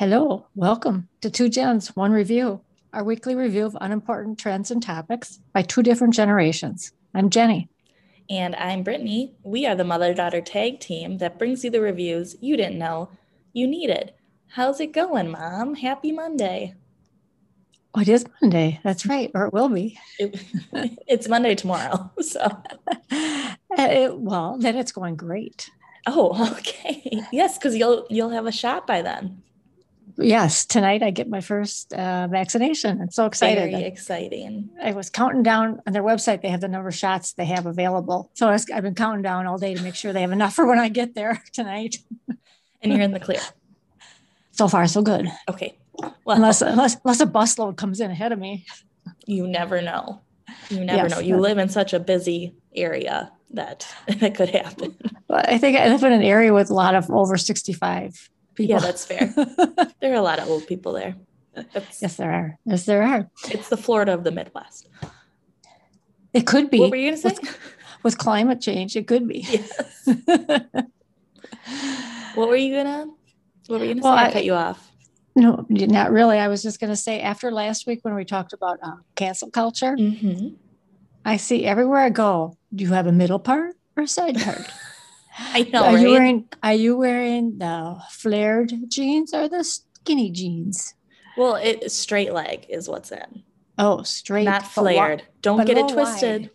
Hello, welcome to Two Gens, One Review, our weekly review of unimportant trends and topics by two different generations. I'm Jenny. And I'm Brittany. We are the mother daughter tag team that brings you the reviews you didn't know you needed. How's it going, Mom? Happy Monday. Oh, it is Monday. That's right, or it will be. It, it's Monday tomorrow. So, it, well, then it's going great. Oh, okay. Yes, because you'll you'll have a shot by then. Yes, tonight I get my first uh, vaccination. I'm so excited. Very exciting. I was counting down on their website. They have the number of shots they have available. So I was, I've been counting down all day to make sure they have enough for when I get there tonight. And you're in the clear. so far, so good. Okay. Well, unless unless unless a busload comes in ahead of me. You never know. You never Yes. know. You live in such a busy area that that could happen. But I think I live in an area with a lot of over 65 people. Yeah, that's fair. There are a lot of old people there. That's, yes, there are. Yes, there are. It's the Florida of the Midwest. It could be What were you going to say? with, with climate change. It could be. Yes. What were you gonna? What were you gonna Well, say? I, I- cut you off. no, not really. I was just going to say after last week when we talked about uh, cancel culture, Mm-hmm. I see everywhere I go. Do you have a middle part or a side part? I know, are right? you wearing Are you wearing the flared jeans or the skinny jeans? well, it straight leg is what's in, Oh, straight, not flared. Don't get it twisted. wide.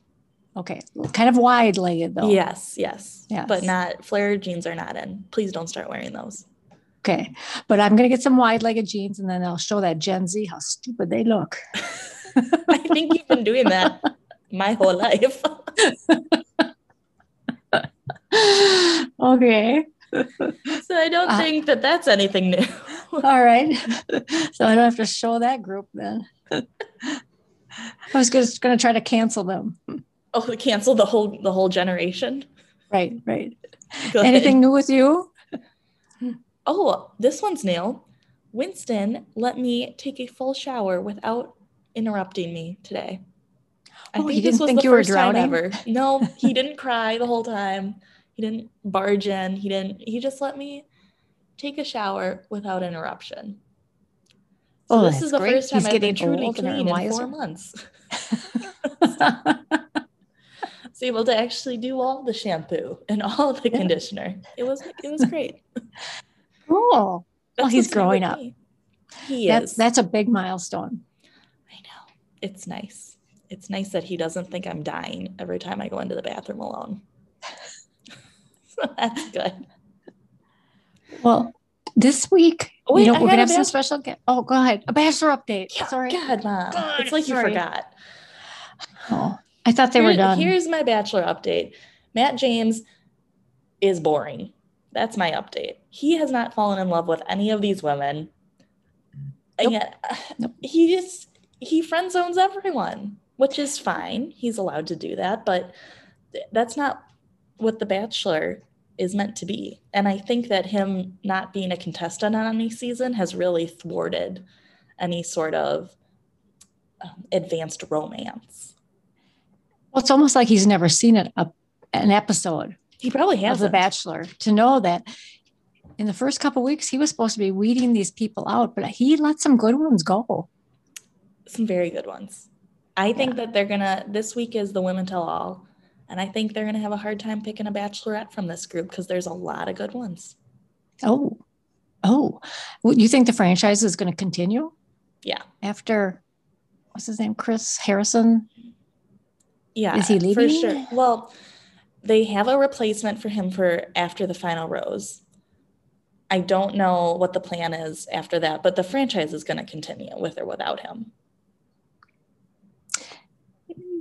Okay, kind of wide legged though. Yes, yes, Yes. but not flared jeans are not in. Please don't start wearing those. Okay, but I'm gonna get some wide legged jeans and then I'll show that Gen Z how stupid they look. I think you've been doing that my whole life. okay, so I don't Uh, think that that's anything new. all right. so I don't have to show that group then. I was just gonna try to cancel them. Oh, cancel the whole the whole generation. Right, right. Anything new with you? Oh, this one's new. Winston let me take a full shower without interrupting me today. I Oh, he didn't think the you were drowning? ever. No, he didn't cry the whole time. He didn't barge in. He didn't. He just let me take a shower without interruption. So Oh, this is the great. first time He's I've been getting truly old and clean in four months. was able to actually do all the shampoo and all the Yeah. conditioner. It was it was great. cool. That's oh, he's growing up. me. He That's is. that's a big milestone. I know. It's nice. It's nice that he doesn't think I'm dying every time I go into the bathroom alone. So that's good. Well, this week, Oh, wait, you know, we're gonna have some special. Ga- oh, go ahead. A bachelor update. Yeah, Sorry. God, mom. God, it's like you forgot. Oh, I thought they were done. Here's my bachelor update. Matt James is boring. That's my update. He has not fallen in love with any of these women. And Nope. yet Nope. he just he friend zones everyone, which is fine. He's allowed to do that, but that's not what the bachelor is meant to be. And I think that him not being a contestant on any season has really thwarted any sort of um, advanced romance. well, it's almost like he's never seen it up an episode He probably of The. Bachelor to know that in the first couple weeks he was supposed to be weeding these people out, but he let some good ones go. some very good ones. I think that they're gonna this week is the women tell all, and I think they're gonna have a hard time picking a bachelorette from this group because there's a lot of good ones. Oh, oh, you think the franchise is going to continue? Yeah. After what's his name, Chris Harrison? Yeah, Is he leaving? For sure. Well, they have a replacement for him for after the final rose. I don't know what the plan is after that, but the franchise is going to continue with or without him.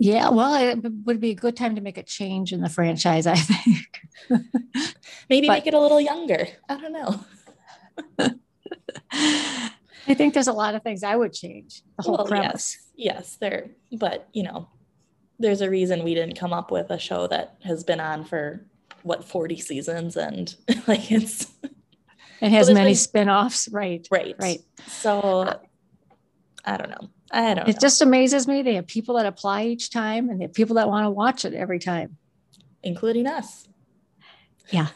Yeah, well, it would be a good time to make a change in the franchise, I think. Maybe But- make it a little younger. I don't know. I think there's a lot of things I would change. The whole Well, premise. Yes, yes, there. But you know, there's a reason we didn't come up with a show that has been on for what 40 seasons and like it's It has many been- spin-offs, right? right. Right. So I don't know. I don't It know. just amazes me. They have people that apply each time and they have people that want to watch it every time. including us. Yeah.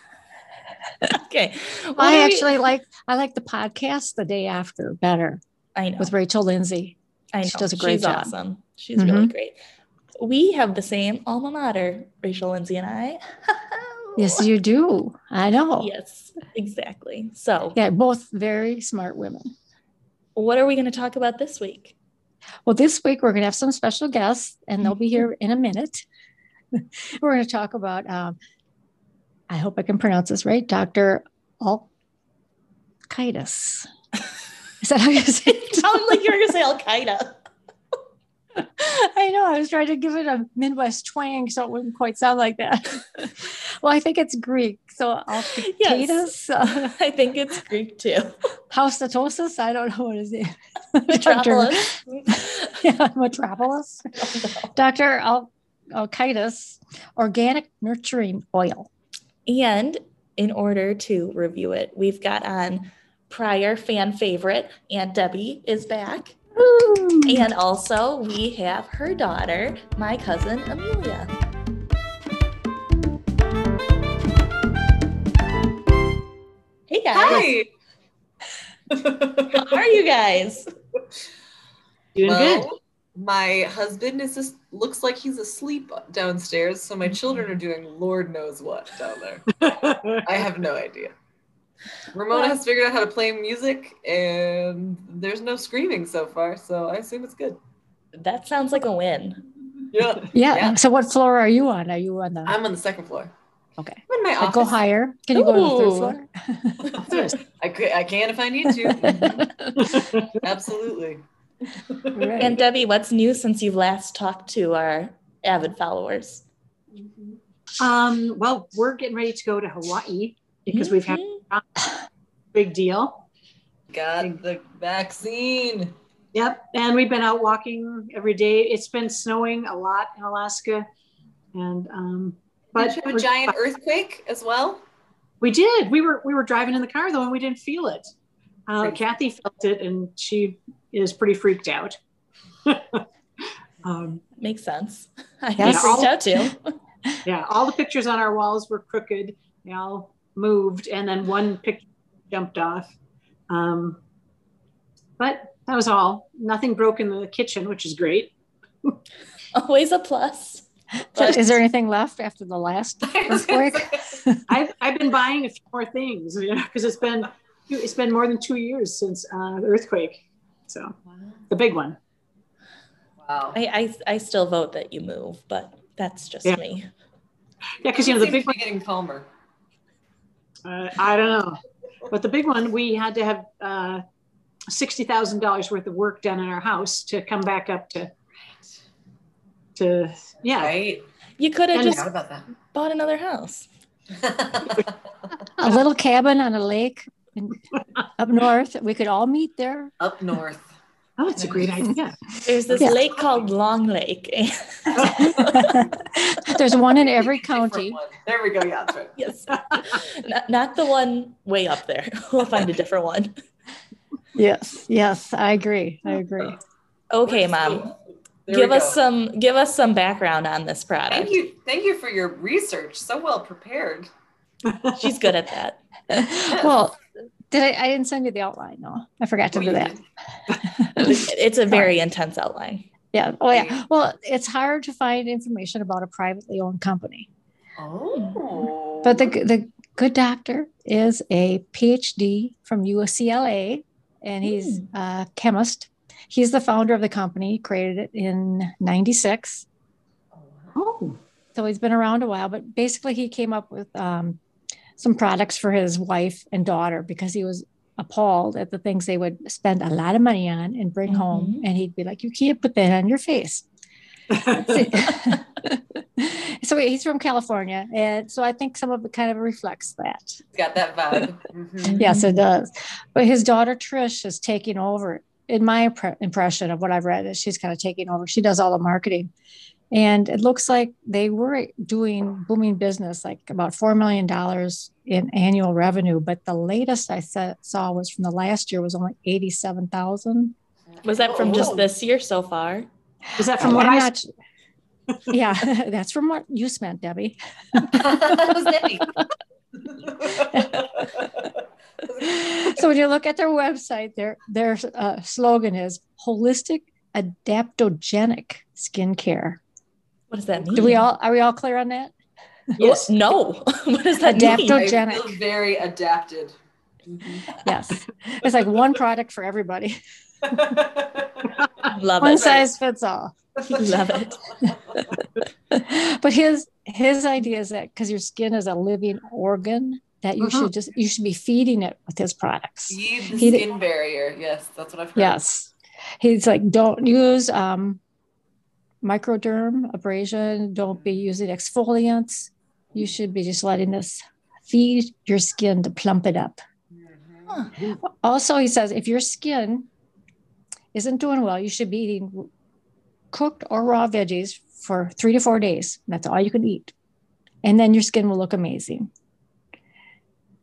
okay. I What are we- actually like I like the podcast the day after better I know. with Rachel Lindsay. I know. she does a great She's job. awesome. She's really Mhm. great. We have the same alma mater, Rachel Lindsay and I. Yes, you do. I know. Yes, exactly. So, Yeah, both very smart women. what are we going to talk about this week? Well, this week we're going to have some special guests, and they'll be here in a minute. we're going to talk about, um, I hope I can pronounce this right, Dr. Alkaitis. Is that how you say it? Sound like you were going to say Al Qaeda. I know. I was trying to give it a Midwest twang so it wouldn't quite sound like that. well, I think it's Greek. So Alkaitis, Yes. I think it's Greek too. Haustatosis. I don't know what is it. Metropolis. yeah, Metropolis. Dr. Al- Alkaitis, organic nurturing oil. And in order to review it, we've got on prior fan favorite, Aunt Debbie is back. And also, we have her daughter, my cousin Amelia. Hey guys, Hi. how are you guys? Doing well, good. my husband is just looks like he's asleep downstairs, so my mm-hmm. children are doing Lord knows what down there. I have no idea. Ramona has figured out how to play music, and there's no screaming so far, so I assume it's good. That sounds like a win. Yeah, Yeah. Yeah. So, what floor are you on? Are you on the? I'm on the second floor. Okay. I'm in my Like, go higher. Can you go to the third floor? I, ca- I can if I need to. Absolutely. Right. And Debbie, what's new since you've last talked to our avid followers? Um, well, we're getting ready to go to Hawaii because we've had Mhm. a big deal. Got the vaccine. Yep. And we've been out walking every day. It's been snowing a lot in Alaska. And um But but you have a we're- giant earthquake as well. we did. We were we were driving in the car though and we didn't feel it. Uh, Crazy. Kathy felt it and she is pretty freaked out. um, Makes sense. I Yes. get freaked out too. yeah, all the pictures on our walls were crooked. They all moved, and then one picture jumped off. Um, but that was all. Nothing broke in the kitchen, which is great. Always a plus. So is there anything left after the last earthquake? I've, I've been buying a few more things, you know, because it's been it's been more than two years since uh, the earthquake. So the big one. Wow. I, I, I still vote that you move, but that's just Yeah. me. Yeah, because you know the big one. getting calmer. Uh, I don't know, but the big one we had to have uh, sixty thousand dollars worth of work done in our house to come back up to to yeah. Right. You could have just Forgot about bought another house. a little cabin on a lake in, up north. We could all meet there. Up north. Oh, it's a great idea. There's this Yeah. lake called Long Lake. There's one in every county. There we go. Yeah, that's right. yes. not, not the one way up there. We'll find a different one. Yes, yes, I agree. I agree. Okay, mom. Go. There give us some give us some background on this product. Thank you. Thank you for your research. So well prepared. She's good at that. Well, did I? I didn't send you the outline. No, I forgot to Oh, do that. It's a very intense outline. Yeah. Oh, yeah. Well, it's hard to find information about a privately owned company, Oh. but the the good doctor is a PhD from UCLA, and he's hmm. a chemist. He's the founder of the company. Created it in '96. Oh, so he's been around a while but basically he came up with um, some products for his wife and daughter because he was appalled at the things they would spend a lot of money on and bring home and he'd be like you can't put that on your face so he's from california and so i think some of it kind of reflects that It's got that vibe. Mhm. yes it does but his daughter trish is taking over in my impre- impression of what i've read is she's kind of taking over she does all the marketing and it looks like they were doing booming business like about $4 million in annual revenue but the latest i sa- saw was from the last year was only 87000 Was that from just Oh. this year so far? is that from what I'm I? not- yeah that's from what you spent debbie that was Debbie. so when you look at their website, their their uh, slogan is holistic adaptogenic skincare. What does that mean? Do we all are we all clear on that? Yes. No. what does that Adapto- mean? I feel very adapted. Mhm. Yes. It's like one product for everybody. Love One it. One size fits all. Love it. but his his idea is that because your skin is a living organ, that you Mhm. should just you should be feeding it with his products. Feed the He skin barrier. Yes, that's what I've heard. Yes. He's like, don't use um, microderm abrasion. Don't be using exfoliants. You should be just letting this feed your skin to plump it up. Mhm. Also, he says if your skin isn't doing well, you should be eating cooked or raw veggies for three to four days. That's all you can eat. And then your skin will look amazing.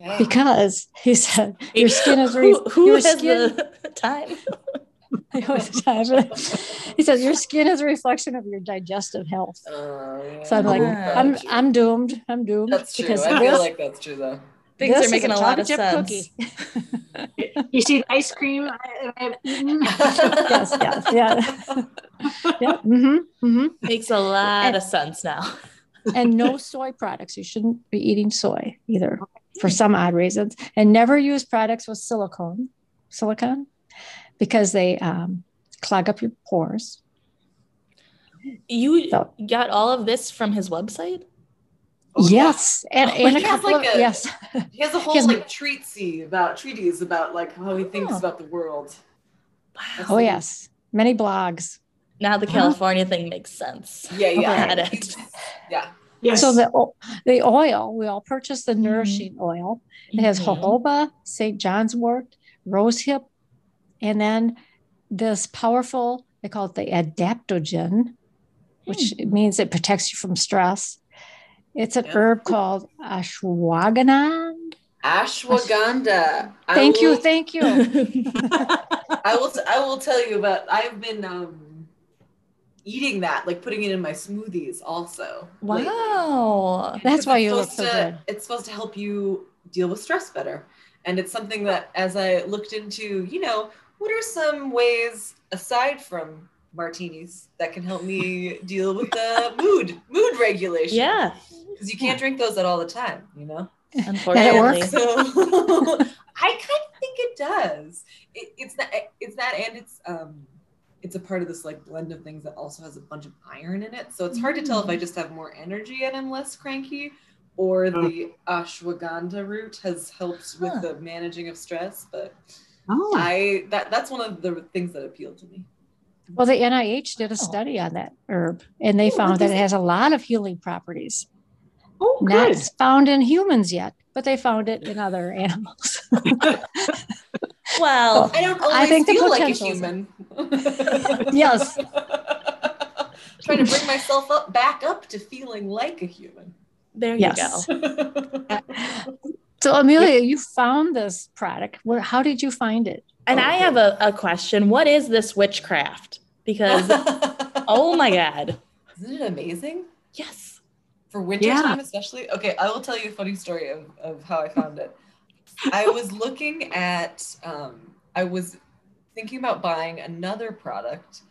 Yeah. Because he said your skin is re- who, who your has skin the time? he says your skin is a reflection of your digestive health. Oh, yeah. So I'm like. I'm true. I'm doomed. I'm doomed That's true. because I feel this, like that's true though. Things this are making is a, lot of chocolate sense. cookie. You see the ice cream I, I've eaten? yes, yes, yeah, yeah. hmm hmm Makes a lot And- of sense now. And no soy products. You shouldn't be eating soy either, for some odd reasons. And never use products with silicone, silicone, because they um, clog up your pores. You So- got all of this from his website? Oh, yeah. yes, and, Oh, and a he has couple like of a- yes. He has a whole His- like treatise about treatise about like how he thinks Oh. about the world. That's Oh like- yes, many blogs. Now the Huh? California thing makes sense. Yeah, yeah. Got it. Yeah. Yes. So the the oil we all purchase the Mhm. nourishing oil. It has Mhm. jojoba, St. John's wort, rosehip, and then this powerful. They call it the adaptogen, which means it protects you from stress. It's an Yep. herb called ashwagandha. Ashwagandha. Thank you, thank you. I will. I will tell you about. I've been um, eating that, like putting it in my smoothies, also. lately. wow. That's why it's you look supposed so to- good. It's supposed to help you deal with stress better, and it's something that, as I looked into, you know, what are some ways aside from martinis that can help me deal with the mood, mood regulation? Yeah. because you can't drink those at all the time, you know. Unfortunately. work? So I kind of think it does. It, it's not. It's that, and it's um, it's a part of this like blend of things that also has a bunch of iron in it. So it's hard to tell if I mm. just have more energy and I'm less cranky, or the ashwagandha root has helped with Huh. the managing of stress. But oh, I that that's one of the things that appealed to me. Well, the NIH did a Oh. study on that herb, and they Oh, found that it it? has a lot of healing properties. oh, good. Not found in humans yet, but they found it in other animals. Well, I don't always I think the feel like a human. Yes. Trying to bring myself up back up to feeling like a human. there you Yes. go. So, Amelia, you found this product. Where? How did you find it? And I have a, a question. What is this witchcraft? Because, oh my God. Isn't it amazing? Yes. For winter Yeah. time, especially. Okay, I will tell you a funny story of, of how I found it. I was looking at, um, I was thinking about buying another product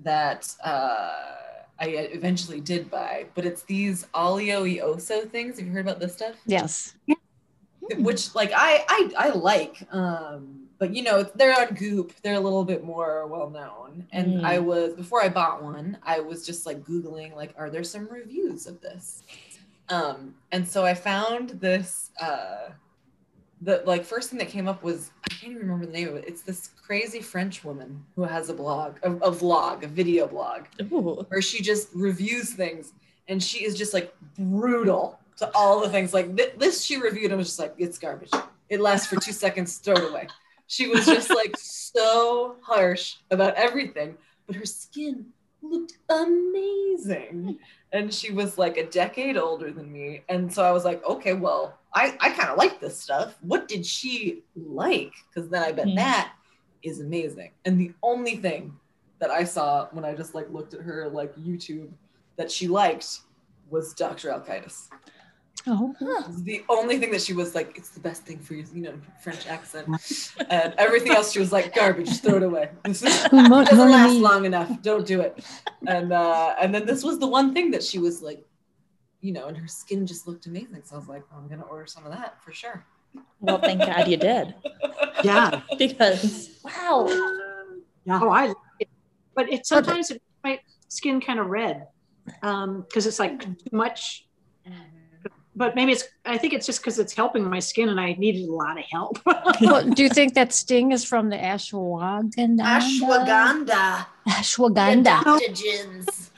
that uh, I eventually did buy, but it's these oleo oso things. Have you heard about this stuff? Yes. which like I I, I like um but you know they're on goop they're a little bit more well known and Mm. i was before i bought one i was just like googling like are there some reviews of this um and so i found this uh the like first thing that came up was i can't even remember the name of it. It's this crazy french woman who has a blog a, a vlog a video blog Ooh. where she just reviews things and she is just like brutal to all the things. Like th- this she reviewed and was just like it's garbage. It lasts for two seconds throw it away. She was just like so harsh about everything but her skin looked amazing and she was like a decade older than me and so i was like okay well i i kind of like this stuff what did she like because then i bet Hmm. that is amazing and the only thing that I saw when I just like looked at her like YouTube that she liked was Dr. Alkaitis. Oh, Huh. The only thing that she was like, it's the best thing for you, you know, French accent. And everything else she was like, garbage, throw it away. This is, it doesn't last long enough. Don't do it. And uh, and then this was the one thing that she was like, you know, and her skin just looked amazing. So I was like, oh, I'm gonna order some of that for sure. Well, thank God you did. Yeah. Because wow. Yeah. Oh, I it. But it sometimes it my skin kind of red. Um, because it's like too much. But maybe it's I think it's just because it's helping my skin and I needed a lot of help. Well, do you think that sting is from the ashwagandha? Ashwagandha. Ashwagandha. Adaptogens.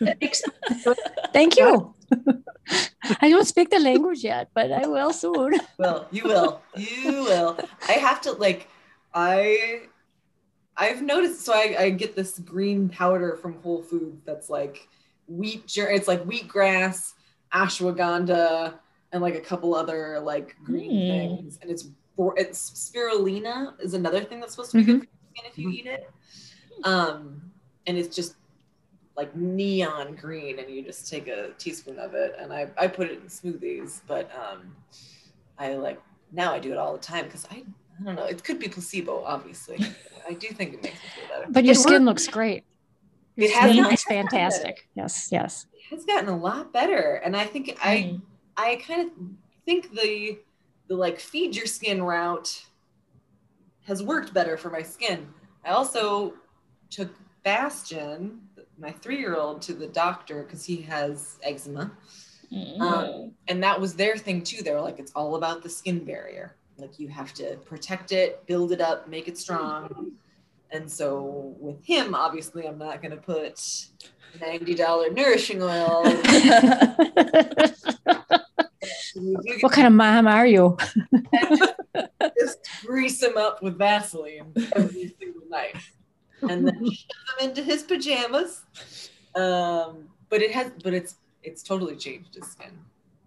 Thank you. I don't speak the language yet, but I will soon. Well, you will. You will. I have to like I I've noticed so I, I get this green powder from Whole Foods that's like wheat ger- it's like wheatgrass, ashwagandha, and like a couple other like green Mm. things. And it's it's spirulina is another thing that's supposed to be good for your skin if you eat it. Um and it's just like neon green and you just take a teaspoon of it and I, I put it in smoothies but um I like now I do it all the time because I I don't know it could be placebo obviously I do think it makes me feel better But your It skin works. looks great. it Your has, skin it looks gotten fantastic. Yes, yes. it has gotten a lot better and I think Mm. I kind of think the the like feed your skin route has worked better for my skin. I also took Bastion, my three year old, to the doctor because he has eczema. Mm. Um, and that was their thing too. They were like, it's all about the skin barrier. Like you have to protect it, build it up, make it strong. And so with him, obviously, I'm not going to put $90 nourishing oil. You do what kind of mom are you? just grease him up with Vaseline every single night, and then shove him into his pajamas. Um, but it has, but it's it's totally changed his skin.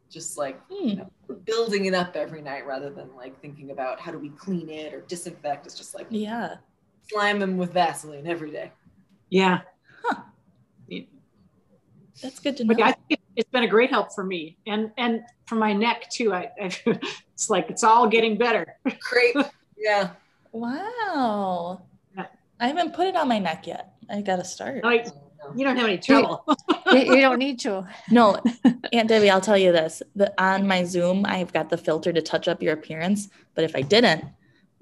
Just like you Hmm. know, building it up every night rather than like thinking about how do we clean it or disinfect. It's just like Yeah. slime him with Vaseline every day. yeah. Huh. That's good to know. But I think it- it's been a great help for me and and for my neck too. I, I it's like it's all getting better. Crepe, yeah. Wow. Yeah. I haven't put it on my neck yet. I gotta start. Like you don't have any trouble. you, you don't need to. No, Aunt Debbie, I'll tell you this. The on my Zoom, I've got the filter to touch up your appearance. But if I didn't,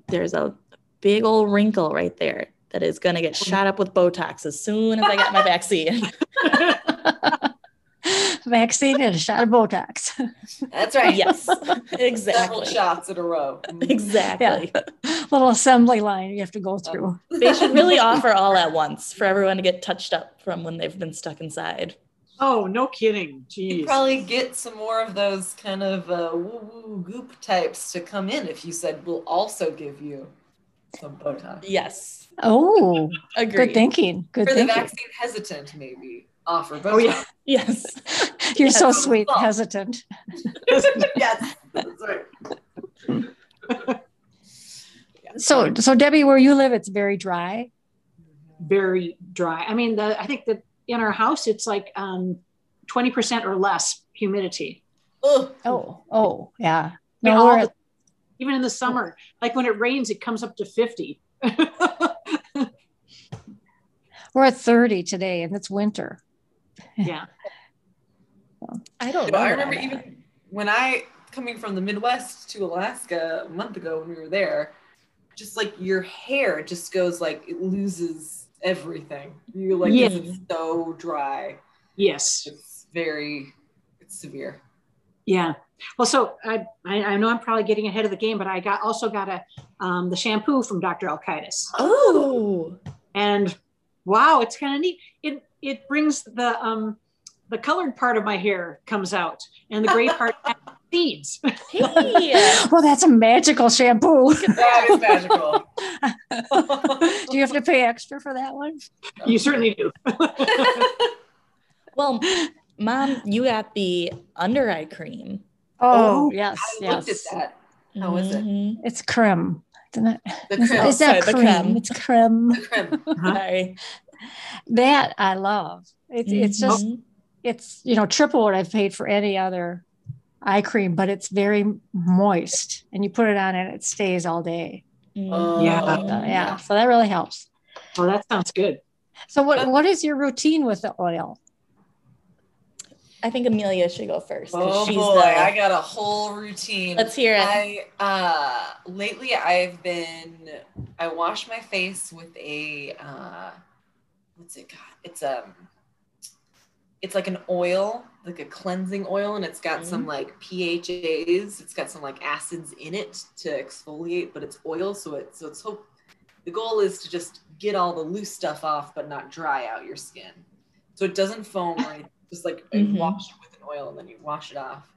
there's a big old wrinkle right there that is gonna get oh. shot up with Botox as soon as I get my vaccine. Vaccine and a shot of Botox. That's right. yes, exactly. Several shots in a row. Exactly. Little assembly line you have to go through. They should really offer all at once for everyone to get touched up from when they've been stuck inside. oh, no kidding. Jeez. You probably get some more of those kind of uh, woo-woo goop types to come in if you said we'll also give you some Botox. Yes, Oh, agreed. good thinking. Good For the thinking. vaccine hesitant, maybe offer Botox. Oh, yeah. Yes. You're so Yes. sweet, hesitant. yes, that's right. So, so Debbie, where you live, it's very dry. very dry. I mean, the I think that in our house it's like um, 20% or less humidity. Ugh. Oh, oh, yeah. No, all we're the- even in the summer, like when it rains, it comes up to 50. we're at 30 today, and it's winter. Yeah. I don't You know. know, I remember even when I coming from the Midwest to Alaska a month ago when we were there, just like your hair just goes like it loses everything. You're like Yeah. it's so dry. Yes. It's very it's severe. Yeah. Well, so I, I I know I'm probably getting ahead of the game, but I got also got a um, the shampoo from Dr. Alkaitis, Oh, and wow, it's kind of neat. It it brings the um the colored part of my hair comes out, and the gray part seeds. hey. Well, that's a magical shampoo. That is magical. do you have to pay extra for that one? you certainly do. Well, mom, you got the under eye cream. Oh, Oh, yes, I yes. looked at that. How is it? Mhm. It's creme. Isn't it? The Is, creme. is that Sorry, the creme. It's creme. the creme. Sorry. That I love. It's it's just Mhm. it's you know triple what I've paid for any other eye cream, but it's very moist, and you put it on and it stays all day. Mm. Oh, Yeah. So, yeah, so that really helps. Oh, that sounds good. So what what is your routine with the oil? I think Amelia should go first. Oh she's boy, the- I got a whole routine. Let's hear it. I uh lately I've been I wash my face with a uh what's it got? It's um it's like an oil, like a cleansing oil, and it's got some like PHAs. It's got some like acids in it to exfoliate, but it's oil, so it's so it's hope the goal is to just get all the loose stuff off, but not dry out your skin. So it doesn't foam or anything. Just like I Mhm. wash it with an oil and then you wash it off.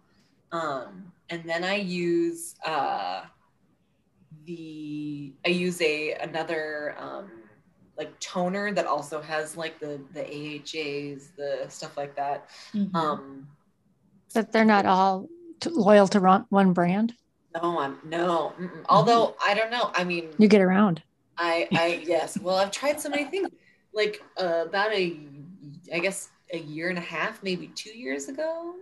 Um, and then I use uh, the I use a another um, like toner that also has like the the AHAs, the stuff like that. Mhm. Um, That they're not all t- loyal to run, one brand. no, I'm no. mm-mm. Although I don't know. I mean, You get around. I I yes. Well, I've tried so many things. Like uh, about a, I guess a year and a half, maybe two years ago.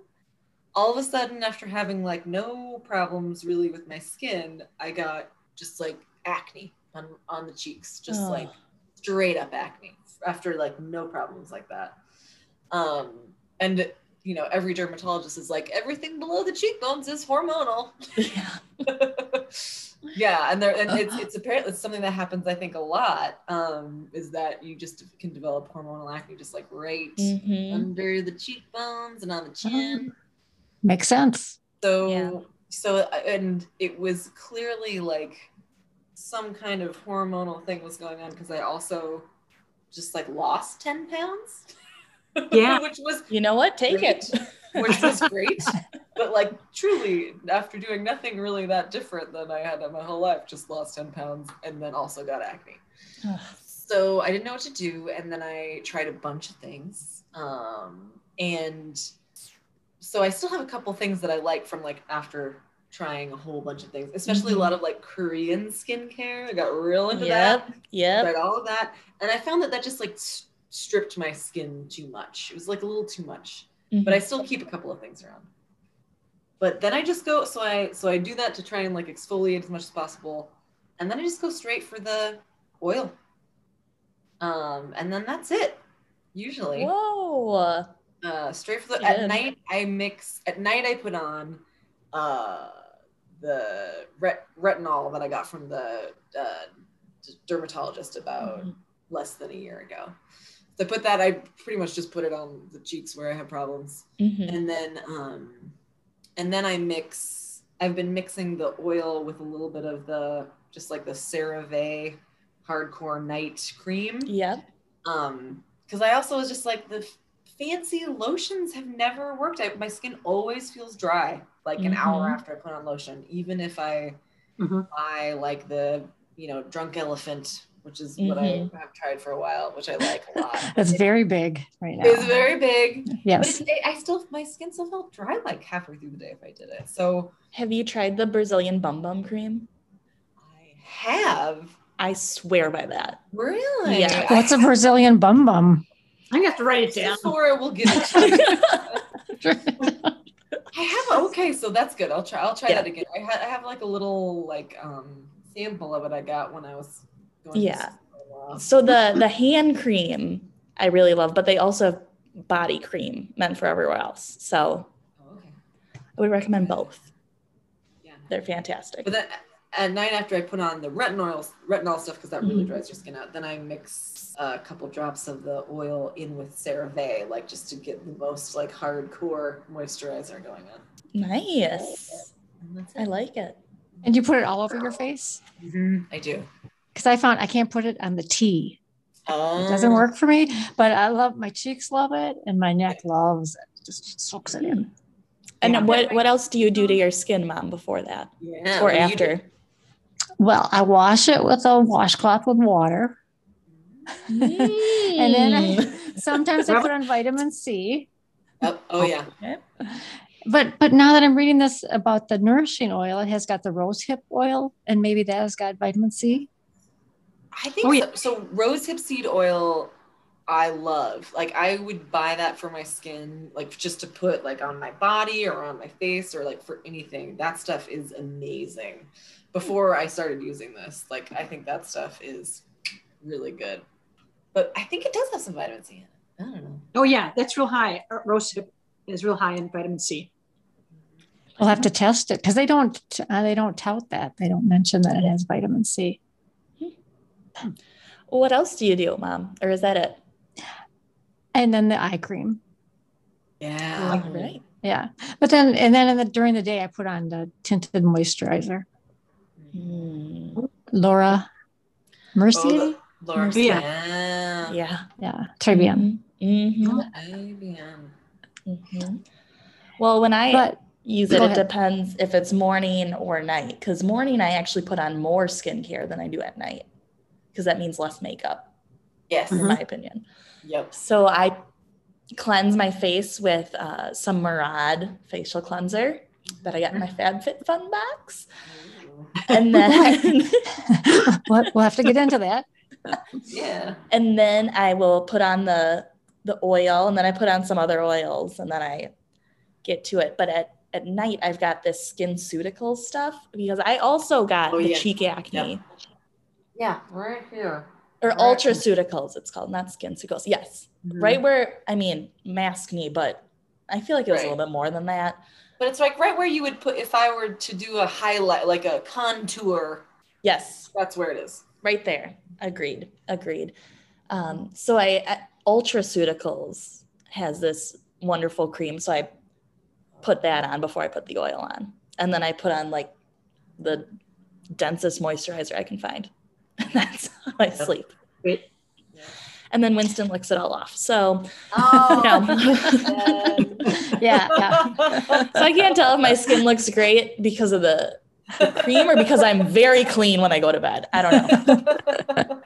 All of a sudden, after having like no problems really with my skin, I got just like acne on on the cheeks, just Oh. like straight up acne after like no problems like that. Um, and you know, every dermatologist is like, everything below the cheekbones is hormonal. Yeah. yeah and there and it's it's apparently it's something that happens i think a lot um is that you just can develop hormonal acne just like right Mhm. under the cheekbones and on the chin Makes sense. so Yeah. so and it was clearly like some kind of hormonal thing was going on because i also just like lost 10 pounds Yeah. which was You know what? Take it. which was great. but like truly, after doing nothing really that different than I had in my whole life, just lost 10 pounds and then also got acne. So I didn't know what to do. And then I tried a bunch of things. Um, and so I still have a couple things that I like from like after trying a whole bunch of things, especially a lot of like Korean skincare. I got real into that Yep. Yep. tried all of that and i found that that just like s- stripped my skin too much it was like a little too much but i still keep a couple of things around but then i just go so i so i do that to try and like exfoliate as much as possible and then i just go straight for the oil um and then that's it usually Whoa. uh straight for the Good. at night i mix at night i put on uh the ret- retinol that i got from the uh, dermatologist about Mhm. less than a year ago so I put that i pretty much just put it on the cheeks where i have problems Mhm. and then um and then i mix i've been mixing the oil with a little bit of the just like the cerave hardcore night cream Yep. um because i also was just like the fancy lotions have never worked I, my skin always feels dry like an hour Mhm. after i put on lotion even if i Mhm. buy like the you know drunk elephant which is what i Mhm. have tried for a while which i like a lot That's very big right now. it's very big but yes. it, i still my skin still felt dry like halfway through the day if i did it so Have you tried the Brazilian bum bum cream? i have I swear by that. really Yeah. What's a Brazilian bum bum? I'm gonna have to write it down. Sephora will give it to you. I have okay, so that's good. I'll try. I'll try Yeah. that again. I, ha- I have like a little like um sample of it I got when I was going. Yeah. So the the hand cream I really love, but they also have body cream meant for everywhere else. So Oh, okay. I would recommend both. Yeah. They're fantastic. But then at night after I put on the retinol retinol stuff because that really Mhm. dries your skin out, then I mix a couple drops of the oil in with CeraVe, like just to get the most like hardcore moisturizer going on. Nice. And that's I like it. And you put it all over your face? Mhm, I do. Because I found I can't put it on the T. Oh, It doesn't work for me, but I love my cheeks love it and my neck loves it. Just soaks it in. And Yeah. what what else do you do to your skin, mom, before that? Yeah. or what you after? Well, I wash it with a washcloth with water. And then I, sometimes I put on vitamin C. Oh, oh yeah. But but now that I'm reading this about the nourishing oil, it has got the rose hip oil, and maybe that has got vitamin C. I think Oh, so. yeah. so. Rose hip seed oil, I love. Like I would buy that for my skin, like just to put like on my body or on my face or like for anything. That stuff is amazing. Before I started using this, like I think that stuff is really good. But I think it does have some vitamin C in it. I don't know. Oh yeah, that's real high. Uh, Rosehip is real high in vitamin C. We'll have to test it because they don't uh, they don't tout that. They don't mention that it has vitamin C. What else do you do, mom? Or is that it? And then the eye cream. Yeah. All right. Yeah. But then and then in the, during the day I put on the tinted moisturizer. Hmm. Laura Mercier. Oh, Laura. Yeah. Yeah. Yeah. yeah. Très bien. hmm IBM. hmm Well, when I But use it, it depends if it's morning or night. Because morning, I actually put on more skincare than I do at night, because that means less makeup, Yes. in Mhm. my opinion. Yep. So I cleanse my face with uh, some Murad facial cleanser that I got in my FabFitFun box, and then we'll, we'll have to get into that. Yeah. and then I will put on the the oil, and then I put on some other oils, and then I get to it. But at at night, I've got this SkinCeuticals stuff because I also got Oh, the yeah. cheek acne Yep. Yeah. Right here. or Right. Ultraceuticals. It's called not SkinCeuticals. Yes, Mm-hmm. right where I mean mask me, but I feel like it was a little bit more than that. But it's like right where you would put if I were to do a highlight, like a contour. Yes, That's where it is. right there. Agreed. Agreed. Um, so I uh, Ultraceuticals has this wonderful cream, so I put that on before I put the oil on, and then I put on like the densest moisturizer I can find. And that's how I sleep. Great. And then Winston licks it all off. So, Oh. Yeah, yeah. so I can't tell if my skin looks great because of the, the cream or because I'm very clean when I go to bed. I don't know.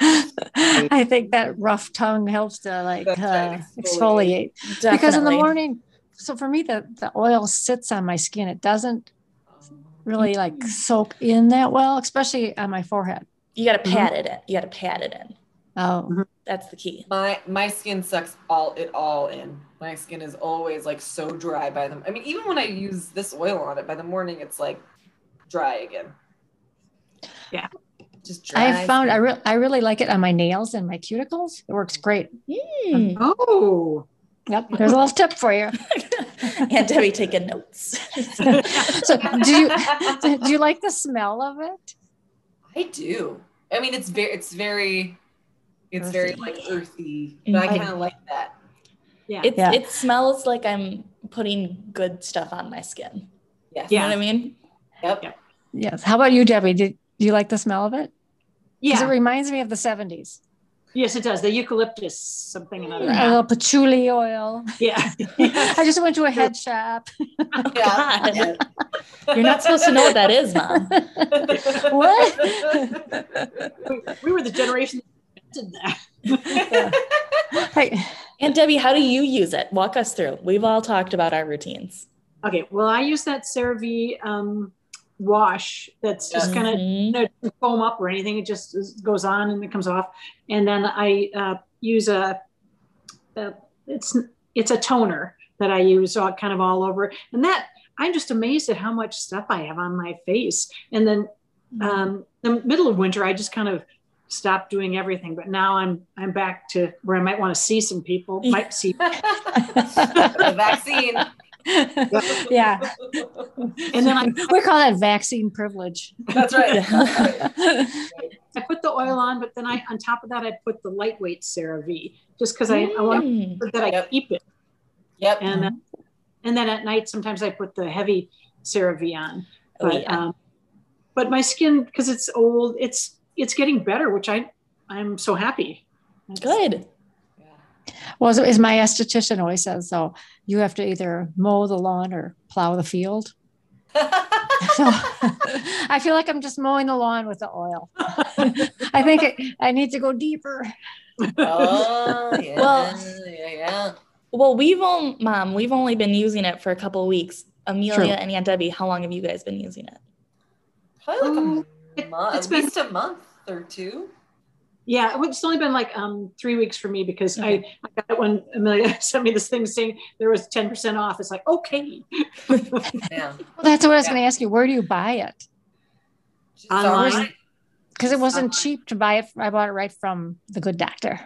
I think that rough tongue helps to like That's right, uh, exfoliate. exfoliate. Because in the morning, so for me, the, the oil sits on my skin. It doesn't really like soak in that well, especially on my forehead. you got to pat it in. You got to pat it in. Oh, That's the key. My my skin sucks all it all in. My skin is always like so dry by them. I mean, even when I use this oil on it, by the morning it's like dry again. Yeah. Just dry. I found I, re- I really like it on my nails and my cuticles. It works great. Mm. Oh, Yep. There's a little tip for you. and Debbie taking notes. So do you do you like the smell of it? I do. I mean, it's very it's very it's very Earthy. like earthy, but I Mhm. kind of like that. yeah. It, Yeah. it smells like I'm putting good stuff on my skin. Yes. You Yeah. know what I mean? Yep. Yep. Yes. How about you, Debbie? Did do you like the smell of it? Because it reminds me of the 70s. Yes, it does. The eucalyptus something another. A little patchouli oil. Yeah. I just went to a head shop. Yeah. God. You're not supposed to know what that is, Mom. what? we, we were the generation that invented that. Hey, Aunt Debbie, how do you use it? Walk us through. We've all talked about our routines. Okay, well, I use that CeraVe um, wash that's just Yes. kind of Mhm. doesn't foam up or anything. It just goes on and it comes off. And then I uh, use a, a it's it's a toner that I use all, kind of all over. And that I'm just amazed at how much stuff I have on my face. And then um, the middle of winter, I just kind of stopped doing everything. But now I'm I'm back to where I might want to see some people. Might see. the vaccine. yeah, And then I we call that vaccine privilege. That's right. I put the oil on, but then I on top of that I put the lightweight CeraVe just because I, I want Mm. that I Yep. keep it. Yep. And then, and then at night sometimes I put the heavy CeraVe on. Oh, But yeah. um, but my skin because it's old, it's it's getting better, which I I'm so happy. Good. Well, as, as my esthetician always says, so you have to either mow the lawn or plow the field. So I feel like I'm just mowing the lawn with the oil. I think it, I need to go deeper. oh yeah. Well- yeah, yeah. Well, we've only, Mom, we've only been using it for a couple of weeks. Amelia True. and Aunt Debbie, how long have you guys been using it? Probably like Um, a it- month, it's at been- least a month or two. Yeah, it's only been like um three weeks for me because I, I got it when Amelia sent me this thing saying there was 10% off. It's like, okay. Yeah. Well, that's what I was going to ask you. Where do you buy it? Just Online? online. Because it wasn't Online. cheap to buy it. I bought it right from the good doctor.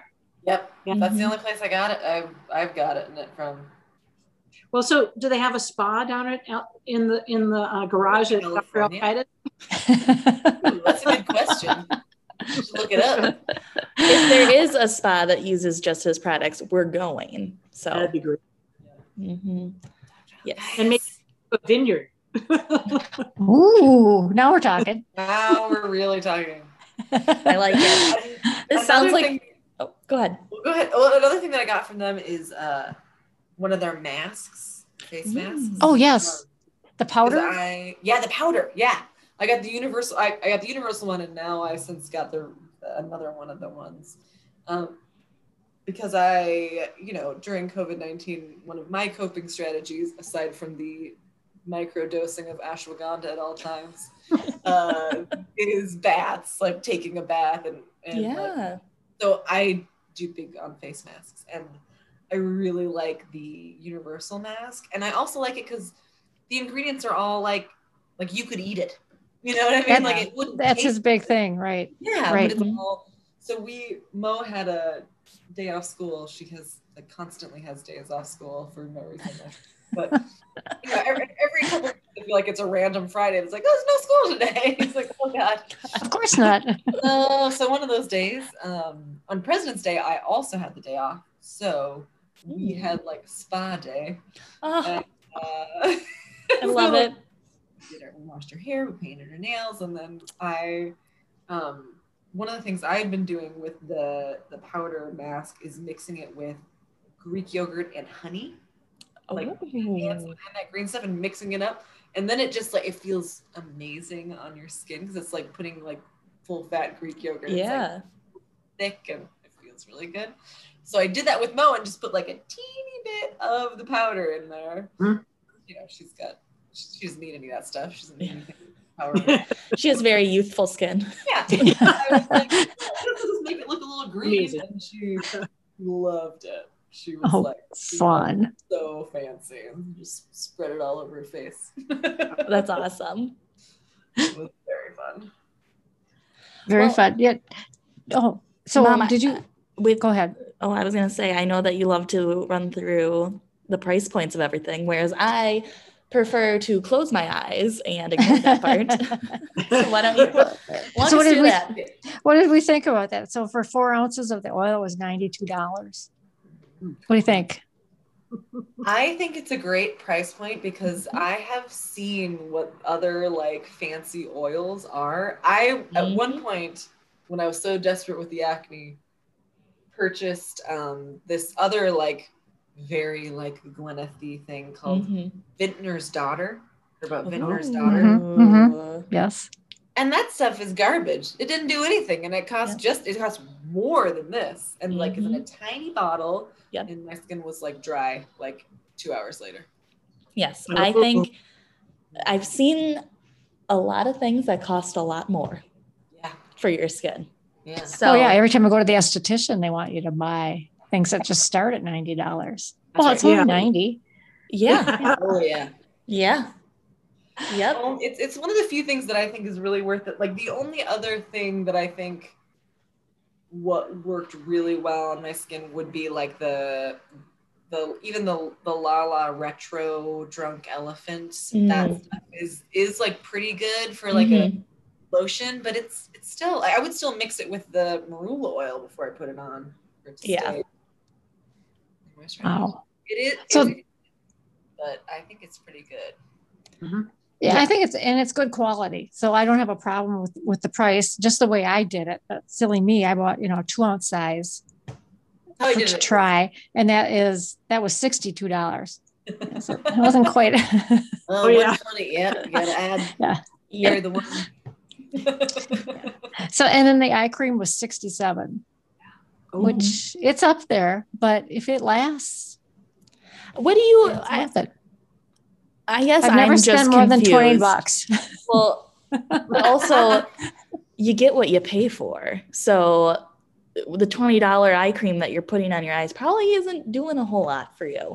Yep. Yeah. That's the only place I got it. I've I've got it in it from. Well, so do they have a spa down at out in the in the uh, garage at Dr. Al-Qaeda? Ooh, that's a good question. You should look it up. if there is a spa that uses just his products, we're going. So, That'd be great. mhm. yes. And maybe a vineyard. Ooh, now we're talking. Now we're really talking. I like it. This Another sounds like. thing- Oh, go ahead. Well, go ahead. Well, another thing that I got from them is uh, one of their masks, face masks. Mm. Oh, yes. the powder? I yeah, the powder. Yeah, I got the universal. I, I got the universal one, and now I since got the another one of the ones. Um, because I, you know, during COVID nineteen, one of my coping strategies, aside from the micro dosing of ashwagandha at all times, uh, is baths, like taking a bath and and like, yeah. so I do big on face masks, and I really like the universal mask, and I also like it because the ingredients are all like like you could eat it. You know what I mean? That- like it wouldn't. That's his big thing, right? yeah, right. all. So we Mo had a day off school. She has like constantly has days off school for no reason. But you know, every, every couple of feel like it's a random Friday. It's like, oh, there's no school today. It's like, oh god. Of course not. Uh, so one of those days, um, on President's Day, I also had the day off. So we had like spa day. Oh, Uh, I love it. We did her, we washed her hair, we painted her nails, and then I, um, one of the things I've been doing with the the powder mask is mixing it with Greek yogurt and honey, like and, Ooh. some- and that green stuff, and mixing it up, and then it just like it feels amazing on your skin because it's like putting like full fat Greek yogurt. It's, like, Yeah. thick and it feels really good. So I did that with Mo and just put like a teeny bit of the powder in there. Hmm. You know, she's got she doesn't need any of that stuff. She doesn't need anything power. She has very youthful skin. yeah. I was like, let's make it look a little green. Amazing. And she loved it. She was Oh, like Fun. so fancy and just spread it all over her face. That's awesome. It was very fun. Very Well- fun. Yeah. Oh, so Mom, I- did you we go ahead? oh, I was gonna say, I know that you love to run through the price points of everything, whereas I prefer to close my eyes and ignore that part. so why don't you walk So what did through we- that? What did we think about that? So for four ounces of the oil, it was ninety-two dollars. What do you think? I think it's a great price point because I have seen what other like fancy oils are. I at Mhm. one point when I was so desperate with the acne purchased um this other like very like Gwyneth thing called Mhm. Vintner's Daughter. Or about Vintner's Ooh. Daughter. Mhm, Yes. And that stuff is garbage. It didn't do anything and it cost Yeah. just it cost more than this. And like it's in a tiny bottle. Yep. And my skin was like dry like two hours later. Yes, I think I've seen a lot of things that cost a lot more Yeah. for your skin. Yeah. So oh yeah. Every time I go to the esthetician, they want you to buy things that just start at ninety dollars. Well, That's it's only Yeah. ninety. yeah, Oh yeah. yeah, yep. Um, it's it's one of the few things that I think is really worth it. Like the only other thing that I think what worked really well on my skin would be like the the even the the Lala retro drunk elephant that Mm. stuff is is like pretty good for like Mhm. a lotion, but it's it's still I would still mix it with the marula oil before I put it on. for it to Yeah. stay moisturized. Wow. It is, So- it is- but I think it's pretty good. Yeah, Yeah. I think it's and it's good quality. So I don't have a problem with with the price, just the way I did it. But silly me, I bought, you know, a two ounce size oh, How I for, did to try. And that is that was sixty two dollars. So it wasn't quite Oh, oh yeah. 120. Yeah, you gotta add. Yeah. Carry Yep. the one. so and then the eye cream was 67, Oh, which it's up there, but if it lasts, What do you? I, worth it. I guess I've never I'm spent just more than 20 bucks. Well, but also you get what you pay for. So the twenty dollar eye cream that you're putting on your eyes probably isn't doing a whole lot for you.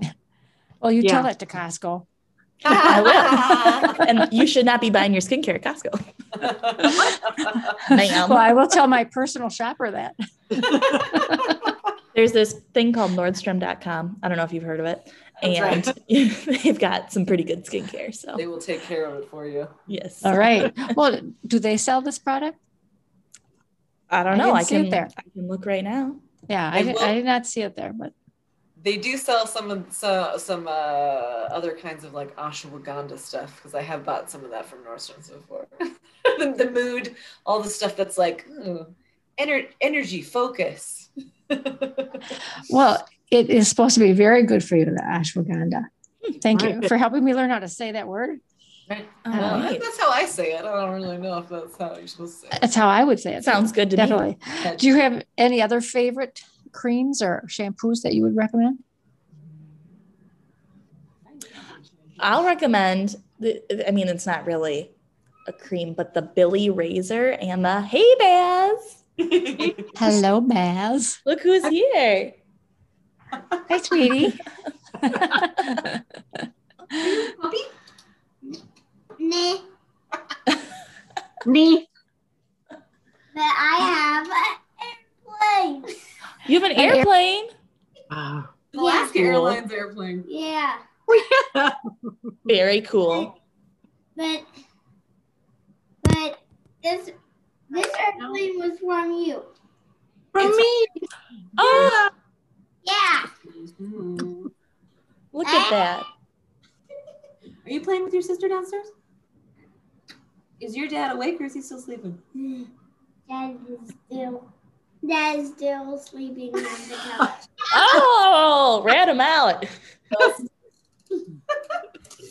Well, you Yeah. tell that to Costco. I will. and you should not be buying your skincare at Costco. Ma'am. well, I will tell my personal shopper that. There's this thing called Nordstrom.com. I don't know if you've heard of it. That's And they've got some pretty good skincare. So they will take care of it for you. yes. All right. Well, do they sell this product? I don't I know. didn't I, see it can there. I can look right now. Yeah, I, did, will- I did not see it there, but They do sell some of so, some uh, other kinds of like ashwagandha stuff because I have bought some of that from Nordstrom's before. the, the mood, all the stuff that's like ooh, ener- energy, focus. well, it is supposed to be very good for you, the ashwagandha. Thank you for helping me learn how to say that word. Right. All Well, right. That's how I say it. I don't really know if that's how you're supposed to say it. That's how I would say it. Sounds good to me. Definitely. Do you have any other favorite creams or shampoos that you would recommend? I'll recommend. The, I mean, it's not really a cream, but the Billie Razor and the Hey Baz. Hello, Baz. Look who's here. Hi, sweetie. Nah, Me? but I have an airplane. You have an An air- airplane. Wow. Alaska Cool. Airlines airplane. Yeah, Very cool. but but this this airplane was from you. From me. Oh, Yeah. Look at that. Are you playing with your sister downstairs? Is your dad awake or is he still sleeping? Dad is still Dad is still sleeping on the couch. Oh, rat him out.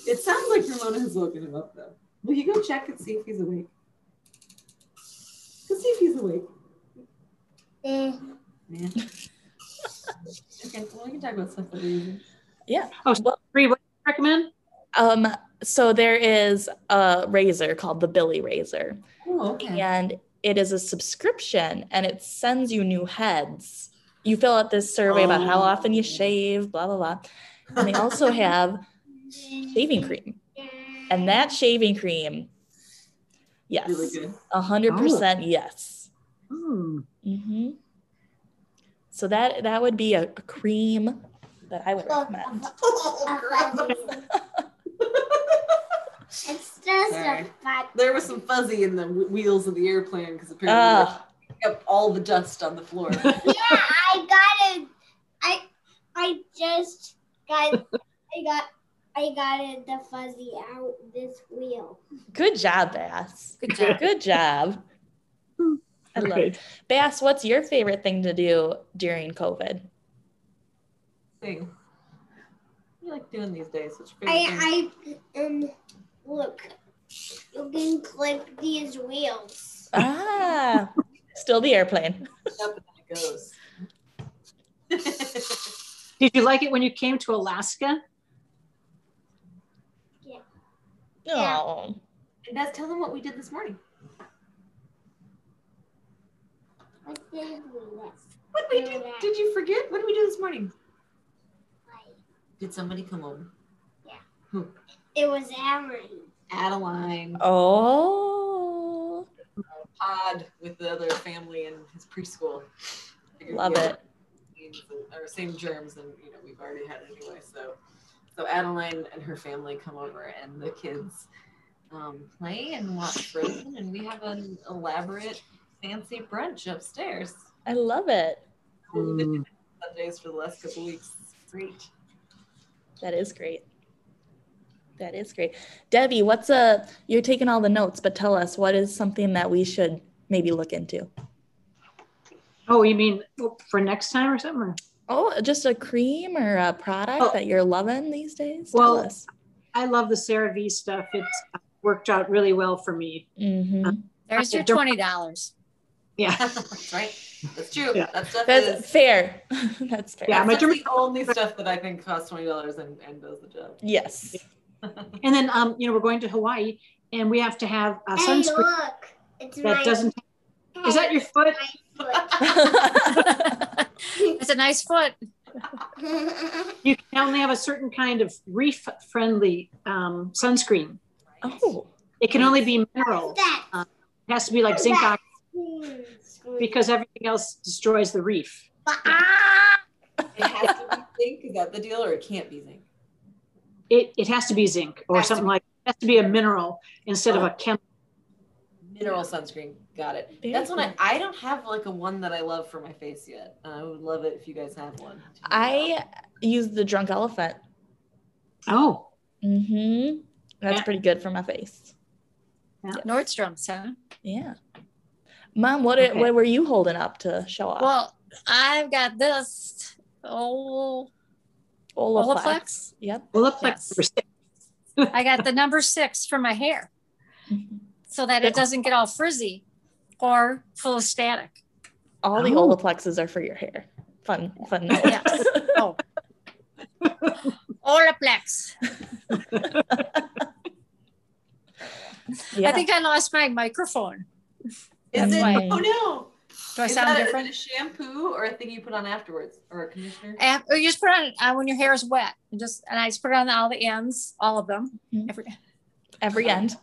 It sounds like Ramona has woken him up though. Will you go check and see if he's awake? Go see if he's awake. Eh, Yeah. okay, well we can talk about stuff that we're. Yeah. Oh, Well, Bree, what do you recommend? um, so there is a razor called the Billie Razor, Oh, okay. and it is a subscription, and it sends you new heads. You fill out this survey about how often you shave, blah blah blah, and they also have shaving cream, and that shaving cream, yes, a hundred percent yes. Hmm. hmm So that that would be a, a cream that I would recommend. It's just Sorry. a fun. There was some fuzzy in the w- wheels of the airplane because apparently Ah, they up all the dust on the floor. Yeah, I got it. I I just got I got I got it the fuzzy out this wheel. good job, Bass. Good job. Good job. I love it. Bass, what's your favorite thing to do during COVID? thing. What do you like doing these days? What's your favorite thing? I I um look. You can clip these wheels. Ah, still the airplane. Up and it goes. Did you like it when you came to Alaska? Oh, and Beth, tell them what we did this morning. What did we miss? What did we do? Did you forget? What did we do this morning? Did somebody come over? Yeah, Who? it was Amory. Adeline oh, pod with the other family in his preschool. Love it. genes Or same germs, and you know we've already had anyway. So, so Adeline and her family come over, and the kids um, play and watch Frozen, and we have an elaborate, fancy brunch upstairs. I love it. Mm. Sundays for the last couple weeks. It's great. That is great. That is great. Debbie, what's a, you're taking all the notes, but tell us what is something that we should maybe look into? Oh, you mean for next time or something? Or- Oh, just a cream or a product Oh. that you're loving these days? Well, tell us. I love the CeraVe stuff. It's worked out really well for me. Mhm. There's your twenty dollars. Yeah. That's right. That's true. Yeah. That stuff That's is. fair. That's fair. Yeah, That's my just derm- the only stuff that I think costs twenty dollars and, and does the job. Yes. And then, um, you know, we're going to Hawaii and we have to have a Hey, sunscreen look. It's my that doesn't. Is that your foot? My a nice foot. You can only have a certain kind of reef-friendly um, sunscreen. Oh, It can only be mineral. that? It has to be like zinc oxide because everything else destroys the reef. Ah! It has to be zinc. Is that the deal, or it can't be zinc? It, it has to be zinc or Has to something like, it has to be a mineral instead of a chemical. Mineral sunscreen. Got it. Very That's when I cool. I don't have like a one that I love for my face yet. I would love it if you guys have one. I use the drunk elephant. Oh, Mm-hmm. That's Yeah. pretty good for my face. Nordstrom's, huh? Yeah. Mom, what Okay. what were you holding up to show off? Well, I've got this oh Olaplex. Olaplex. Yep. well, looks Yes. number six. I got the number six for my hair. So that it doesn't get all frizzy or full of static. All the Oh. Olaplexes are for your hair. Fun, fun. note. Yes. Oh. Olaplex. yeah. I think I lost my microphone. Is That's it? fine. Oh no! Do I is sound that a- different? is it a shampoo or a thing you put on afterwards, or a conditioner? And or you just put it on uh, when your hair is wet. And just and I just put it on all the ends, all of them. Mhm. Every, Every end.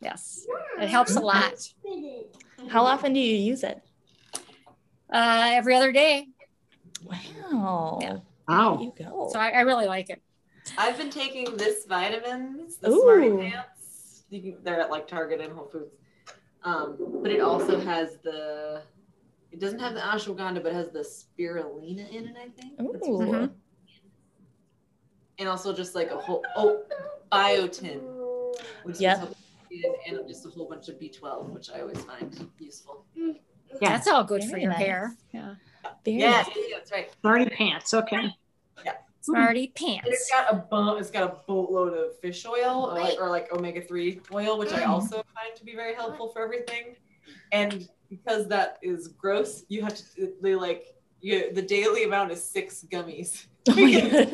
Yes, it helps a lot. How often do you use it? Uh, every other day. Wow. Yeah. There Wow. you go. So I, I really like it. I've been taking this vitamins, the Ooh. Smarty Pants. You can, they're at like Target and Whole Foods. Um, but it also has the. It doesn't have the ashwagandha, but it has the spirulina in it. I think. That's Ooh. what's in it. And also just like a whole oh biotin, which is Yep. Helpful, and just a whole bunch of B12, which I always find useful. Yeah. That's all good for your nice. hair. Yeah. Very Yeah, nice. yeah, that's right. Smarty pants. Okay. Smarty And pants. it's got a bu- it's got a boatload of fish oil or like, or like omega three oil, which I mm. also find to be very helpful for everything. And because that is gross, you have to they like you the daily amount is six gummies. Oh my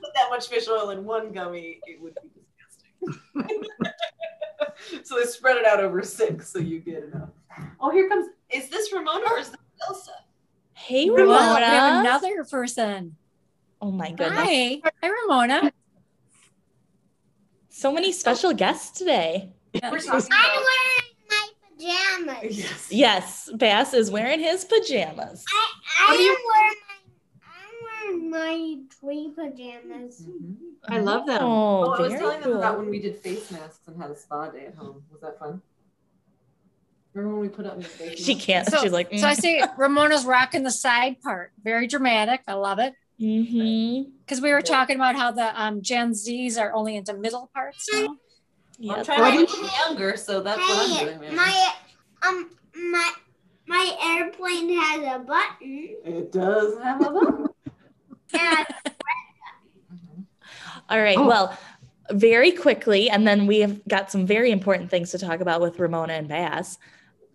Put that much fish oil in one gummy, it would be disgusting. so they spread it out over six, so you get enough. Oh, here comes. Is this Ramona or is this Elsa? hey, Well, Ramona. we have another person. oh my goodness. Hi. Hi, Ramona. So many special guests today. We're talking I'm about. wearing my pajamas. Yes. Yes, Bass is wearing his pajamas. I, I do you- am wearing my I'm wearing my tree pajamas. Mhm. I love them. Oh, Oh, I was very telling them about when we did face masks and had a spa day at home. Was that fun? Remember when we put up your face She can't. So- She's like, So I see Ramona's rocking the side part. Very dramatic. I love it. mm-hmm. Because we were talking about how the um, Gen Zs are only into middle parts now. I'm Yeah. trying to get younger, so that's what I'm doing. Man. my um my my airplane has a button It does have a button. And All right. Oh. Well, very quickly, and then we have got some very important things to talk about with Ramona and Bass.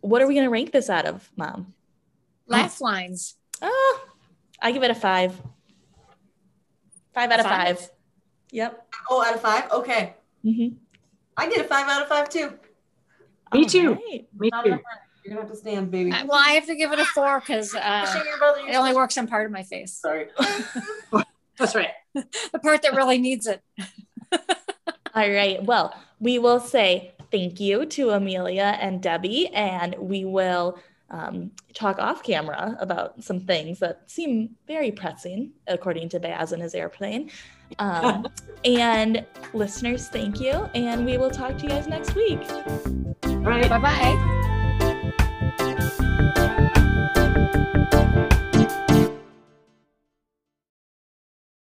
What are we going to rank this out of, Mom? Laugh lines. Oh, I give it a five. Five out of Five? five. Yep. Oh, out of five? Okay. Mm-hmm. I get a five out of five too. Me too. Right. Me too. Enough room. You're gonna have to stand, baby. Uh, Well, I have to give it a four because uh, Pushing your brother, it only works on part of my face. Sorry. That's right. The part that really needs it. All right. Well, we will say thank you to Amelia and Debbie, and we will um, talk off camera about some things that seem very pressing, according to Baz and his airplane. Um, and listeners, thank you, and we will talk to you guys next week. Right. Bye bye. Thank you.